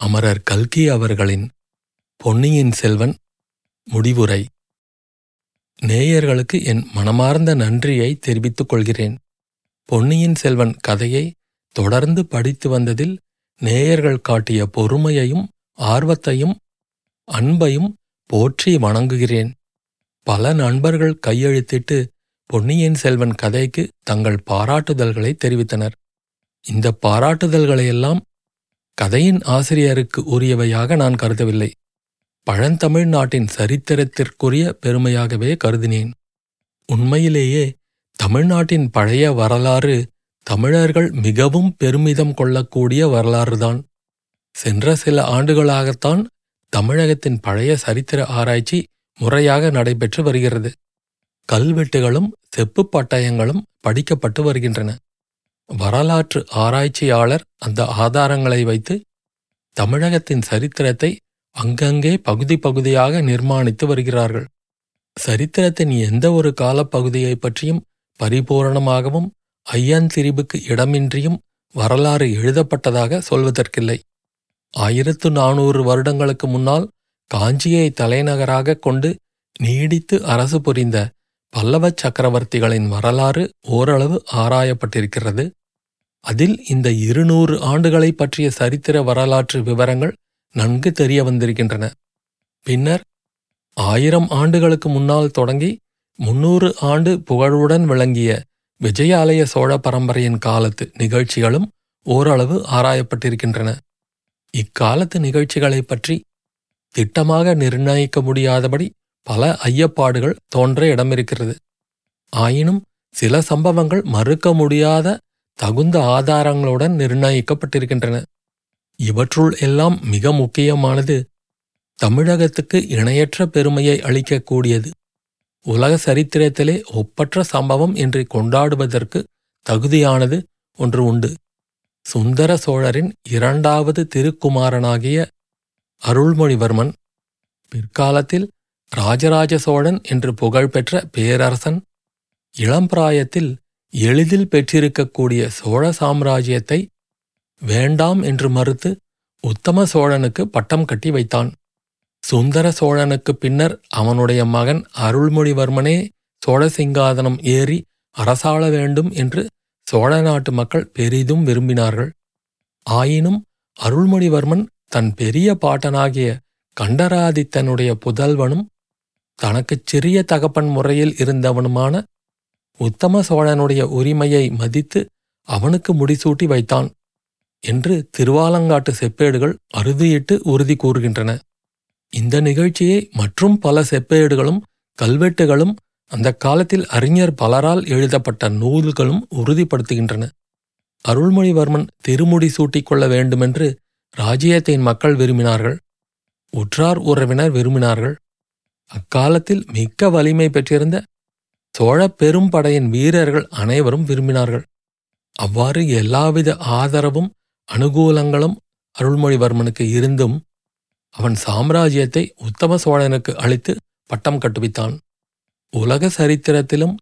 அமரர் கல்கி அவர்களின் பொன்னியின் செல்வன் முடிவுரை. நேயர்களுக்கு என் மனமார்ந்த நன்றியை தெரிவித்துக் கொள்கிறேன். பொன்னியின் செல்வன் கதையை தொடர்ந்து படித்து வந்ததில் நேயர்கள் காட்டிய பொறுமையையும் ஆர்வத்தையும் அன்பையும் போற்றி வணங்குகிறேன். பல நண்பர்கள் கையெழுத்திட்டு பொன்னியின் செல்வன் கதைக்கு தங்கள் பாராட்டுதல்களை தெரிவித்தனர். இந்த பாராட்டுதல்களையெல்லாம் கதையின் ஆசிரியருக்கு உரியவையாக நான் கருதவில்லை. பழந்தமிழ் நாட்டின் சரித்திரத்திற்குரிய பெருமையாகவே கருதினேன். உண்மையிலேயே தமிழ்நாட்டின் பழைய வரலாறு தமிழர்கள் மிகவும் பெருமிதம் கொள்ளக்கூடிய வரலாறுதான். சென்ற சில ஆண்டுகளாகத்தான் தமிழகத்தின் பழைய சரித்திர ஆராய்ச்சி முறையாக நடைபெற்று வருகிறது. கல்வெட்டுகளும் செப்புப் பட்டயங்களும் படிக்கப்பட்டு வருகின்றன. வரலாற்று ஆராய்ச்சியாளர் அந்த ஆதாரங்களை வைத்து தமிழகத்தின் சரித்திரத்தை அங்கங்கே பகுதி பகுதியாக நிர்மாணித்து வருகிறார்கள். சரித்திரத்தின் எந்த ஒரு காலப்பகுதியைப் பற்றியும் பரிபூரணமாகவும் ஐயந்திரிவுக்கு இடமின்றியும் வரலாறு எழுதப்பட்டதாக சொல்வதற்கில்லை. ஆயிரத்து நானூறு வருடங்களுக்கு முன்னால் காஞ்சியை தலைநகராகக் கொண்டு நீடித்து அரசு புரிந்த பல்லவச் சக்கரவர்த்திகளின் வரலாறு ஓரளவு ஆராயப்பட்டிருக்கிறது. அதில் இந்த இருநூறு ஆண்டுகளைப் பற்றிய சரித்திர வரலாற்று விவரங்கள் நன்கு தெரிய வந்திருக்கின்றன. பின்னர் ஆயிரம் ஆண்டுகளுக்கு முன்னால் தொடங்கி முன்னூறு ஆண்டு புகழுடன் விளங்கிய விஜயாலய சோழ பரம்பரையின் காலத்து நிகழ்ச்சிகளும் ஓரளவு ஆராயப்பட்டிருக்கின்றன. இக்காலத்து நிகழ்ச்சிகளைப் பற்றி திட்டமாக நிர்ணயிக்க முடியாதபடி பல ஐயப்பாடுகள் தோன்ற இடமிருக்கிறது. ஆயினும் சில சம்பவங்கள் மறுக்க முடியாத தகுந்த ஆதாரங்களுடன் நிர்ணயிக்கப்பட்டிருக்கின்றன. இவற்றுள் எல்லாம் மிக முக்கியமானது தமிழகத்துக்கு இணையற்ற பெருமையை அளிக்கக்கூடியது. உலக சரித்திரத்திலே ஒப்பற்ற சம்பவம் என்று கொண்டாடுவதற்கு தகுதியானது ஒன்று உண்டு. சுந்தர சோழரின் இரண்டாவது திருக்குமாரனாகிய அருள்மொழிவர்மன் பிற்காலத்தில் ராஜராஜ சோழன் என்று புகழ்பெற்ற பேரரசன் இளம்பிராயத்தில் எளிதில் பெற்றிருக்கக்கூடிய சோழ சாம்ராஜ்யத்தை வேண்டாம் என்று மறுத்து உத்தம சோழனுக்கு பட்டம் கட்டி வைத்தான். சுந்தர சோழனுக்கு பின்னர் அவனுடைய மகன் அருள்மொழிவர்மனே சோழ சிங்காதனம் ஏறி அரசாள வேண்டும் என்று சோழ நாட்டு மக்கள் பெரிதும் விரும்பினார்கள். ஆயினும் அருள்மொழிவர்மன் தன் பெரிய பாட்டனாகிய கண்டராதித்தனுடைய புதல்வனும் தனக்குச் சிறிய தகப்பன் முறையில் இருந்தவனுமான உத்தம சோழனுடைய உரிமையை மதித்து அவனுக்கு முடிசூட்டி வைத்தான் என்று திருவாலங்காட்டு செப்பேடுகள் அறுதியிட்டு உறுதி கூறுகின்றன. இந்த நிகழ்ச்சியை மற்றும் பல செப்பேடுகளும் கல்வெட்டுகளும் அந்த காலத்தில் அறிஞர் பலரால் எழுதப்பட்ட நூல்களும் உறுதிப்படுத்துகின்றன. அருள்மொழிவர்மன் திருமுடி சூட்டிக்கொள்ள வேண்டுமென்று ராஜ்யத்தின் மக்கள் விரும்பினார்கள். உற்றார் உறவினர் விரும்பினார்கள். அக்காலத்தில் மிக்க வலிமை பெற்றிருந்த சோழப் பெரும்படையின் வீரர்கள் அனைவரும் விரும்பினார்கள். அவ்வாறு எல்லாவித ஆதரவும் அனுகூலங்களும் அருள்மொழிவர்மனுக்கு இருந்தும் அவன் சாம்ராஜ்யத்தை உத்தம சோழனுக்கு அளித்து பட்டம் கட்டுவித்தான். உலக சரித்திரத்திலும்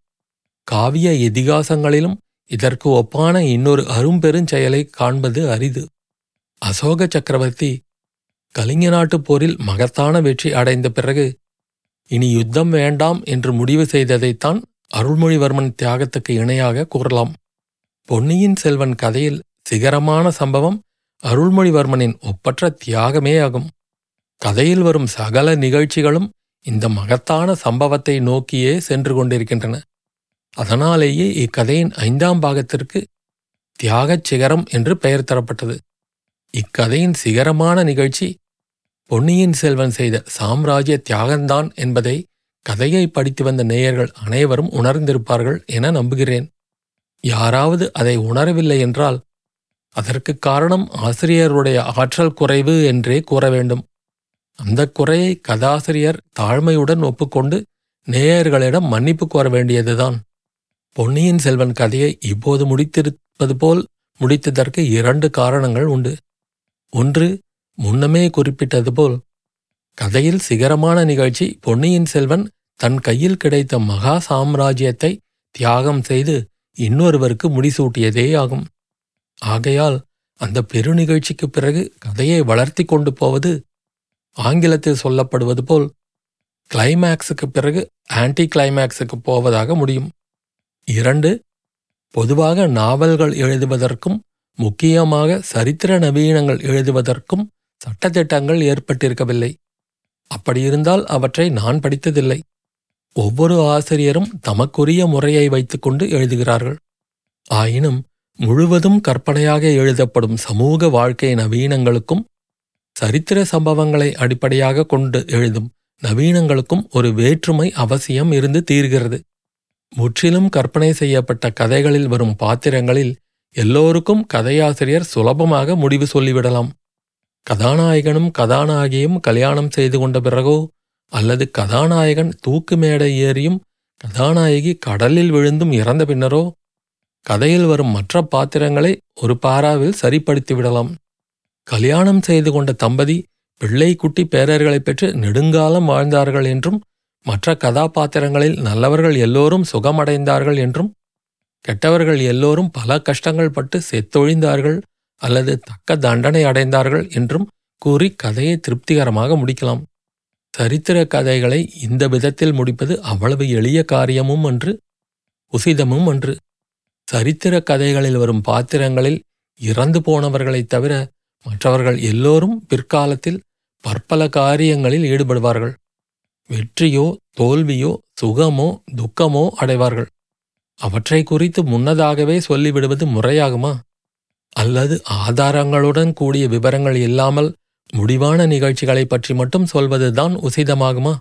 காவிய இதிகாசங்களிலும் இதற்கு ஒப்பான இன்னொரு அரும்பெருஞ்செயலை காண்பது அரிது. அசோக சக்கரவர்த்தி கலிங்க நாட்டுப் போரில் மகத்தான வெற்றி அடைந்த பிறகு இனி யுத்தம் வேண்டாம் என்று முடிவு செய்ததைத்தான் அருள்மொழிவர்மன் தியாகத்துக்கு இணையாக கூறலாம். பொன்னியின் செல்வன் கதையில் சிகரமான சம்பவம் அருள்மொழிவர்மனின் ஒப்பற்ற தியாகமே ஆகும் கதையில் வரும் சகல நிகழ்ச்சிகளும் இந்த மகத்தான சம்பவத்தை நோக்கியே சென்று கொண்டிருக்கின்றன. அதனாலேயே இக்கதையின் ஐந்தாம் பாகத்திற்கு தியாகச் சிகரம் என்று பெயர் தரப்பட்டது. இக்கதையின் சிகரமான நிகழ்ச்சி பொன்னியின் செல்வன் செய்த சாம்ராஜ்ய தியாகந்தான் என்பதை கதையை படித்து வந்த நேயர்கள் அனைவரும் உணர்ந்திருப்பார்கள் என நம்புகிறேன். யாராவது அதை உணரவில்லை என்றால் அதற்குக் காரணம் ஆசிரியருடைய ஆற்றல் குறைவு என்றே கூற வேண்டும். அந்த குறையை கதாசிரியர் தாழ்மையுடன் ஒப்புக்கொண்டு நேயர்களிடம் மன்னிப்பு கோர வேண்டியதுதான். பொன்னியின் செல்வன் கதையை இப்போது முடித்திருப்பது போல் முடித்ததற்கு இரண்டு காரணங்கள் உண்டு. ஒன்று முன்னமே குறிப்பிட்டது போல் கதையில் சிகரமான நிகழ்ச்சி பொன்னியின் செல்வன் தன் கையில் கிடைத்த மகா சாம்ராஜ்யத்தை தியாகம் செய்து இன்னொருவருக்கு முடிசூட்டியதே ஆகும். ஆகையால் அந்த பெருநிகழ்ச்சிக்குப் பிறகு கதையை வளர்த்தி கொண்டு போவது ஆங்கிலத்தில் சொல்லப்படுவது போல் கிளைமேக்ஸுக்கு பிறகு ஆன்டி கிளைமேக்ஸுக்கு போவதாக முடியும். இரண்டு பொதுவாக நாவல்கள் எழுதுவதற்கும் முக்கியமாக சரித்திர நவீனங்கள் எழுதுவதற்கும் சட்டத்திட்டங்கள் ஏற்பட்டிருக்கவில்லை. அப்படியிருந்தால் அவற்றை நான் படித்ததில்லை. ஒவ்வொரு ஆசிரியரும் தமக்குரிய முறையை வைத்துக்கொண்டு எழுதுகிறார்கள். ஆயினும் முழுவதும் கற்பனையாக எழுதப்படும் சமூக வாழ்க்கை நவீனங்களுக்கும் சரித்திர சம்பவங்களை அடிப்படையாக கொண்டு எழுதும் நவீனங்களுக்கும் ஒரு வேற்றுமை அவசியம் இருந்து தீர்கிறது. முற்றிலும் கற்பனை செய்யப்பட்ட கதைகளில் வரும் பாத்திரங்களில் எல்லோருக்கும் கதையாசிரியர் சுலபமாக முடிவு சொல்லிவிடலாம். கதாநாயகனும் கதாநாயகியும் கல்யாணம் செய்து கொண்ட பிறகோ அல்லது கதாநாயகன் தூக்கு மேடை ஏறியும் கதாநாயகி கடலில் விழுந்தும் இறந்த பின்னரோ கதையில் வரும் மற்ற பாத்திரங்களை ஒரு பாராவில் சரிப்படுத்திவிடலாம் கல்யாணம் செய்து கொண்ட தம்பதி பிள்ளை குட்டி பேரர்களைப் பெற்று நெடுங்காலம் வாழ்ந்தார்கள் என்றும் மற்ற கதாபாத்திரங்களில் நல்லவர்கள் எல்லோரும் சுகமடைந்தார்கள் என்றும் கெட்டவர்கள் எல்லோரும் பல கஷ்டங்கள் பட்டு செத்தொழிந்தார்கள் அல்லது தக்க தண்டனை அடைந்தார்கள் என்றும் கூறி கதையை திருப்திகரமாக முடிக்கலாம். சரித்திர கதைகளை இந்த விதத்தில் முடிப்பது அவ்வளவு எளிய காரியமும் அன்று உசிதமும் அன்று. சரித்திர கதைகளில் வரும் பாத்திரங்களில் இறந்து போனவர்களைத் தவிர மற்றவர்கள் எல்லோரும் பிற்காலத்தில் பற்பல காரியங்களில் ஈடுபடுவார்கள். வெற்றியோ தோல்வியோ சுகமோ துக்கமோ அடைவார்கள். அவற்றை குறித்து முன்னதாகவே சொல்லிவிடுவது முறையாகுமா? அல்லது ஆதாரங்களுடன் கூடிய விவரங்கள் இல்லாமல் முடிவான நிகழ்ச்சிகளைப் பற்றி மட்டும் சொல்வதுதான் உசிதமாகுமா?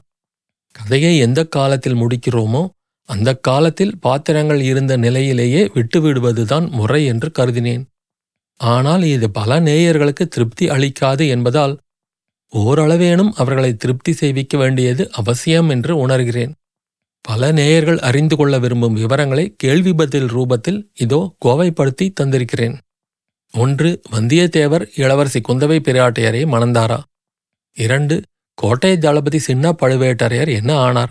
கதையை எந்த காலத்தில் முடிக்கிறோமோ அந்த காலத்தில் பாத்திரங்கள் இருந்த நிலையிலேயே விட்டுவிடுவதுதான் முறை என்று கருதினேன். ஆனால் இது பல நேயர்களுக்கு திருப்தி அளிக்காது என்பதால் ஓரளவேனும் அவர்களை திருப்தி செய்விக்க வேண்டியது அவசியம் என்று உணர்கிறேன். பல நேயர்கள் அறிந்து கொள்ள விரும்பும் விவரங்களை கேள்வி பதில் ரூபத்தில் இதோ கோவைப்படுத்தி தந்திருக்கிறேன். ஒன்று வந்தியத்தேவர் இளவரசி குந்தவை பிராட்டையரை மணந்தாரா? இரண்டு கோட்டை தளபதி சின்ன பழுவேட்டரையர் என்ன ஆனார்?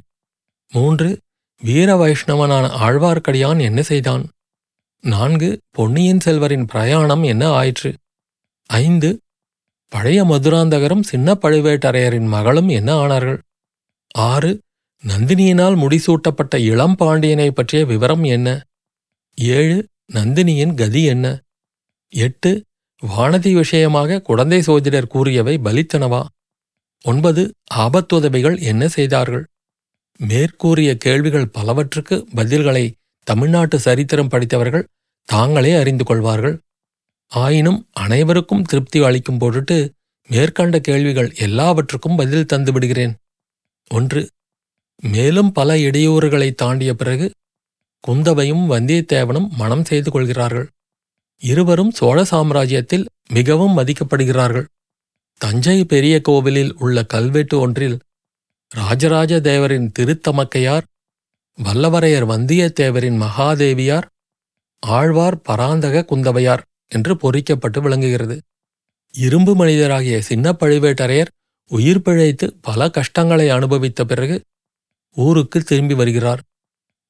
மூன்று வீர வைஷ்ணவனான ஆழ்வார்க்கடியான் என்ன செய்தான்? நான்கு பொன்னியின் செல்வரின் பிரயாணம் என்ன ஆயிற்று? ஐந்து பழைய மதுராந்தகரும் சின்ன பழுவேட்டரையரின் மகளும் என்ன ஆனார்கள்? ஆறு நந்தினியினால் முடிசூட்டப்பட்ட இளம் பாண்டியனை பற்றிய விவரம் என்ன? ஏழு நந்தினியின் கதி என்ன? எட்டு வானதி விஷயமாக குழந்தை சோதிடர் கூறியவை பலித்தனவா? ஒன்பது ஆபத்துதவிகள் என்ன செய்தார்கள்? மேற்கூறிய கேள்விகள் பலவற்றுக்கு பதில்களை தமிழ்நாட்டு சரித்திரம் படித்தவர்கள் தாங்களே அறிந்து கொள்வார்கள். ஆயினும் அனைவருக்கும் திருப்தி அளிக்கும் பொருட்டு மேற்கண்ட கேள்விகள் எல்லாவற்றுக்கும் பதில் தந்துவிடுகிறேன் ஒன்று மேலும் பல இடையூறுகளை தாண்டிய பிறகு குந்தவையும் வந்தியத்தேவனும் மனம் செய்து கொள்கிறார்கள். இருவரும் சோழ சாம்ராஜ்யத்தில் மிகவும் மதிக்கப்படுகிறார்கள். தஞ்சை பெரிய கோவிலில் உள்ள கல்வெட்டு ஒன்றில் ராஜராஜ தேவரின் திருத்தமக்கையார் வல்லவரையர் வந்தியத்தேவரின் மகாதேவியார் ஆழ்வார் பராந்தக குந்தவையார் என்று பொறிக்கப்பட்டு விளங்குகிறது. இரும்பு மனிதராகிய சின்ன பழுவேட்டரையர் உயிர் பிழைத்து பல கஷ்டங்களை அனுபவித்த பிறகு ஊருக்கு திரும்பி வருகிறார்.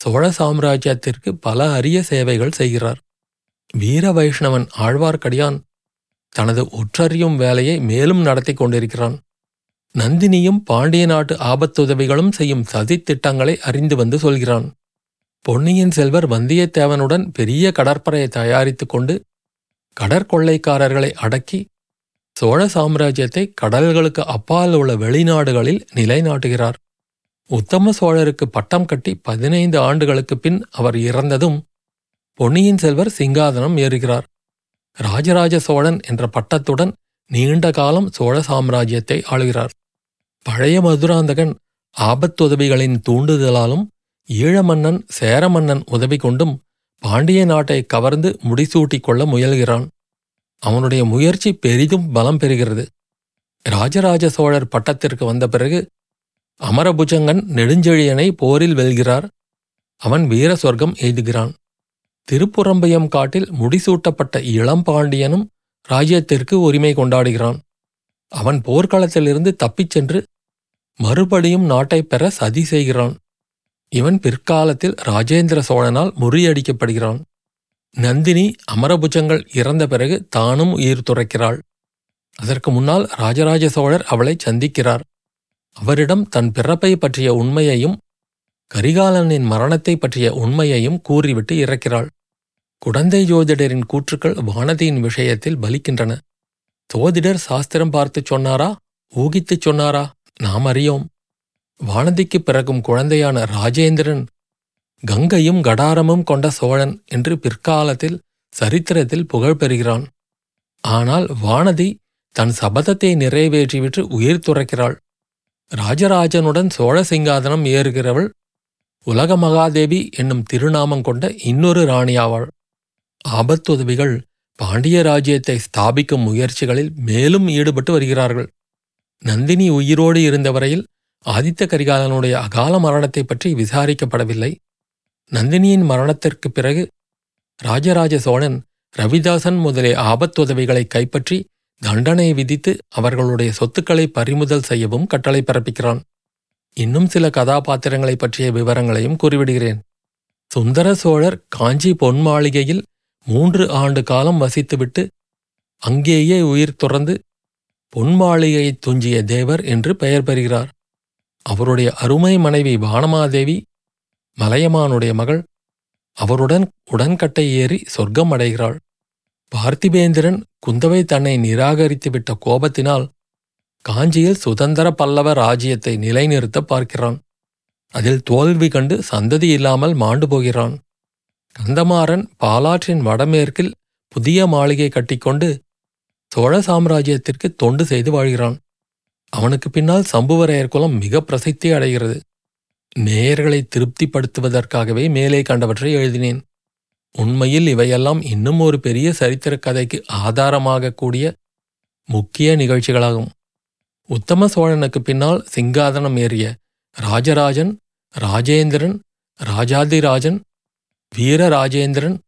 சோழ சாம்ராஜ்யத்திற்கு பல அரிய சேவைகள் செய்கிறார். வீர வைஷ்ணவன் ஆழ்வார்க்கடியான் தனது உற்றறியும் வேலையை மேலும் நடத்தி கொண்டிருக்கிறான். நந்தினியும் பாண்டிய நாட்டு ஆபத்துதவிகளும் செய்யும் சதித்திட்டங்களை அறிந்து வந்து சொல்கிறான். பொன்னியின் செல்வர் வந்தியத்தேவனுடன் பெரிய கடற்படையை தயாரித்து கொண்டு கடற்கொள்ளைக்காரர்களை அடக்கி சோழ சாம்ராஜ்யத்தை கடல்களுக்கு அப்பால் உள்ள வெளிநாடுகளில் நிலைநாட்டுகிறார். உத்தம சோழருக்கு பட்டம் கட்டி பதினைந்து ஆண்டுகளுக்குப் பின் அவர் இறந்ததும் பொன்னியின் செல்வர் சிங்காதனம் ஏறுகிறார். ராஜராஜ சோழன் என்ற பட்டத்துடன் நீண்ட காலம் சோழ சாம்ராஜ்யத்தை ஆளுகிறார். பழைய மதுராந்தகன் ஆபத்துதவிகளின் தூண்டுதலாலும் ஈழமன்னன் சேரமன்னன் உதவி கொண்டும் பாண்டிய நாட்டை கவர்ந்து முடிசூட்டிக் கொள்ள முயல்கிறான். அவனுடைய முயற்சி பெரிதும் பலம் பெறுகிறது. ராஜராஜ சோழர் பட்டத்திற்கு வந்த பிறகு அமரபுஜங்கன் நெடுஞ்செழியனை போரில் வெல்கிறார். அவன் வீர சொர்க்கம் எய்துகிறான். திருப்புறம்பயம் காட்டில் முடிசூட்டப்பட்ட இளம்பாண்டியனும் ராஜ்யத்திற்கு உரிமை கொண்டாடுகிறான். அவன் போர்க்களத்திலிருந்து தப்பிச் சென்று மறுபடியும் நாட்டைப் பெற சதி செய்கிறான். இவன் பிற்காலத்தில் ராஜேந்திர சோழனால் முறியடிக்கப்படுகிறான். நந்தினி அமரபுஜங்கள் இறந்த பிறகு தானும் உயிர் துறக்கிறாள். அதற்கு முன்னால் ராஜராஜ சோழர் அவளை சந்திக்கிறார். அவரிடம் தன் பிறப்பை பற்றிய உண்மையையும் கரிகாலனின் மரணத்தை பற்றிய உண்மையையும் கூறிவிட்டு இறக்கிறாள். குடந்தை ஜோதிடரின் கூற்றுக்கள் வானதியின் விஷயத்தில் பலிக்கின்றன. சோதிடர் சாஸ்திரம் பார்த்துச் சொன்னாரா? ஊகித்துச் சொன்னாரா? நாம் அறியோம். வானதிக்குப் பிறகும் குழந்தையான ராஜேந்திரன் கங்கையும் கடாரமும் கொண்ட சோழன் என்று பிற்காலத்தில் சரித்திரத்தில் புகழ் பெறுகிறான். ஆனால் வானதி தன் சபதத்தை நிறைவேற்றிவிட்டு உயிர் துறக்கிறாள். ராஜராஜனுடன் சோழ சிங்காதனம் ஏறுகிறவள் உலக மகாதேவி என்னும் திருநாமம் கொண்ட இன்னொரு ராணியாவாள் ஆபத்துதவிகள் பாண்டிய ராஜ்யத்தை ஸ்தாபிக்கும் முயற்சிகளில் மேலும் ஈடுபட்டு வருகிறார்கள். நந்தினி உயிரோடு இருந்தவரையில் ஆதித்த கரிகாலனுடைய அகால மரணத்தை பற்றி விசாரிக்கப்படவில்லை. நந்தினியின் மரணத்திற்குப் பிறகு ராஜராஜ சோழன் ரவிதாசன் முதலிய ஆபத்துதவிகளை கைப்பற்றி தண்டனை விதித்து அவர்களுடைய சொத்துக்களை பறிமுதல் செய்யவும் கட்டளை பிறப்பிக்கிறான். இன்னும் சில கதாபாத்திரங்களைப் பற்றிய விவரங்களையும் கூறிவிடுகிறேன். சுந்தர சோழர் காஞ்சி பொன் மாளிகையில் மூன்று ஆண்டு காலம் வசித்துவிட்டு அங்கேயே உயிர் துறந்து பொன்மாளிகையைத் துஞ்சிய தேவர் என்று பெயர் பெறுகிறார். அவருடைய அருமை மனைவி வானமாதேவி மலையமானுடைய மகள் அவருடன் உடன்கட்டை ஏறி சொர்க்கம் அடைகிறாள். பார்த்திபேந்திரன் குந்தவை தன்னை நிராகரித்துவிட்ட கோபத்தினால் காஞ்சியில் சுதந்திர பல்லவ ராஜ்யத்தை நிலைநிறுத்த பார்க்கிறான். அதில் தோல்வி கண்டு சந்ததி இல்லாமல் மாண்டு போகிறான். கந்தமாறன் பாலாற்றின் வடமேற்கில் புதிய மாளிகை கட்டிக்கொண்டு சோழ சாம்ராஜ்யத்திற்கு தொண்டு செய்து வாழ்கிறான். அவனுக்கு பின்னால் சம்புவரையர் குலம் மிக பிரசித்தி அடைகிறது. நேயர்களை திருப்திப்படுத்துவதற்காகவே மேலே கண்டவற்றை எழுதினேன். உண்மையில் இவையெல்லாம் இன்னும் ஒரு பெரிய சரித்திரக் கதைக்கு ஆதாரமாகக்கூடிய முக்கிய நிகழ்ச்சிகளாகும். உத்தம சோழனுக்கு பின்னால் சிங்காதனம் ஏறிய ராஜராஜன் ராஜேந்திரன் ராஜாதிராஜன் வீரராஜேந்திரன்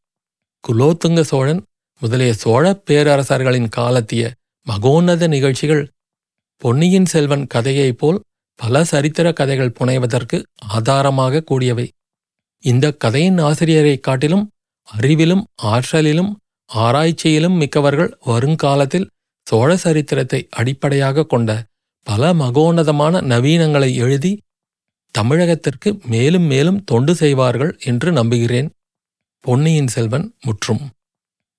குலோத்துங்க சோழன் முதலிய சோழப் பேரரசர்களின் காலத்திய மகோன்னத நிகழ்ச்சிகள் பொன்னியின் செல்வன் கதையைப் போல் பல சரித்திர கதைகள் புனைவதற்கு ஆதாரமாக கூடியவை. இந்த கதையின் ஆசிரியரைக் காட்டிலும் அறிவிலும் ஆற்றலிலும் ஆராய்ச்சியிலும் மிக்கவர்கள் வருங்காலத்தில் சோழ சரித்திரத்தை அடிப்படையாக கொண்ட பல மகோன்னதமான நவீனங்களை எழுதி தமிழகத்திற்கு மேலும் மேலும் தொண்டு செய்வார்கள் என்று நம்புகிறேன். பொன்னியின் செல்வன் முற்றும்.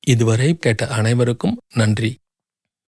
இதுவரை கேட்ட அனைவருக்கும் நன்றி.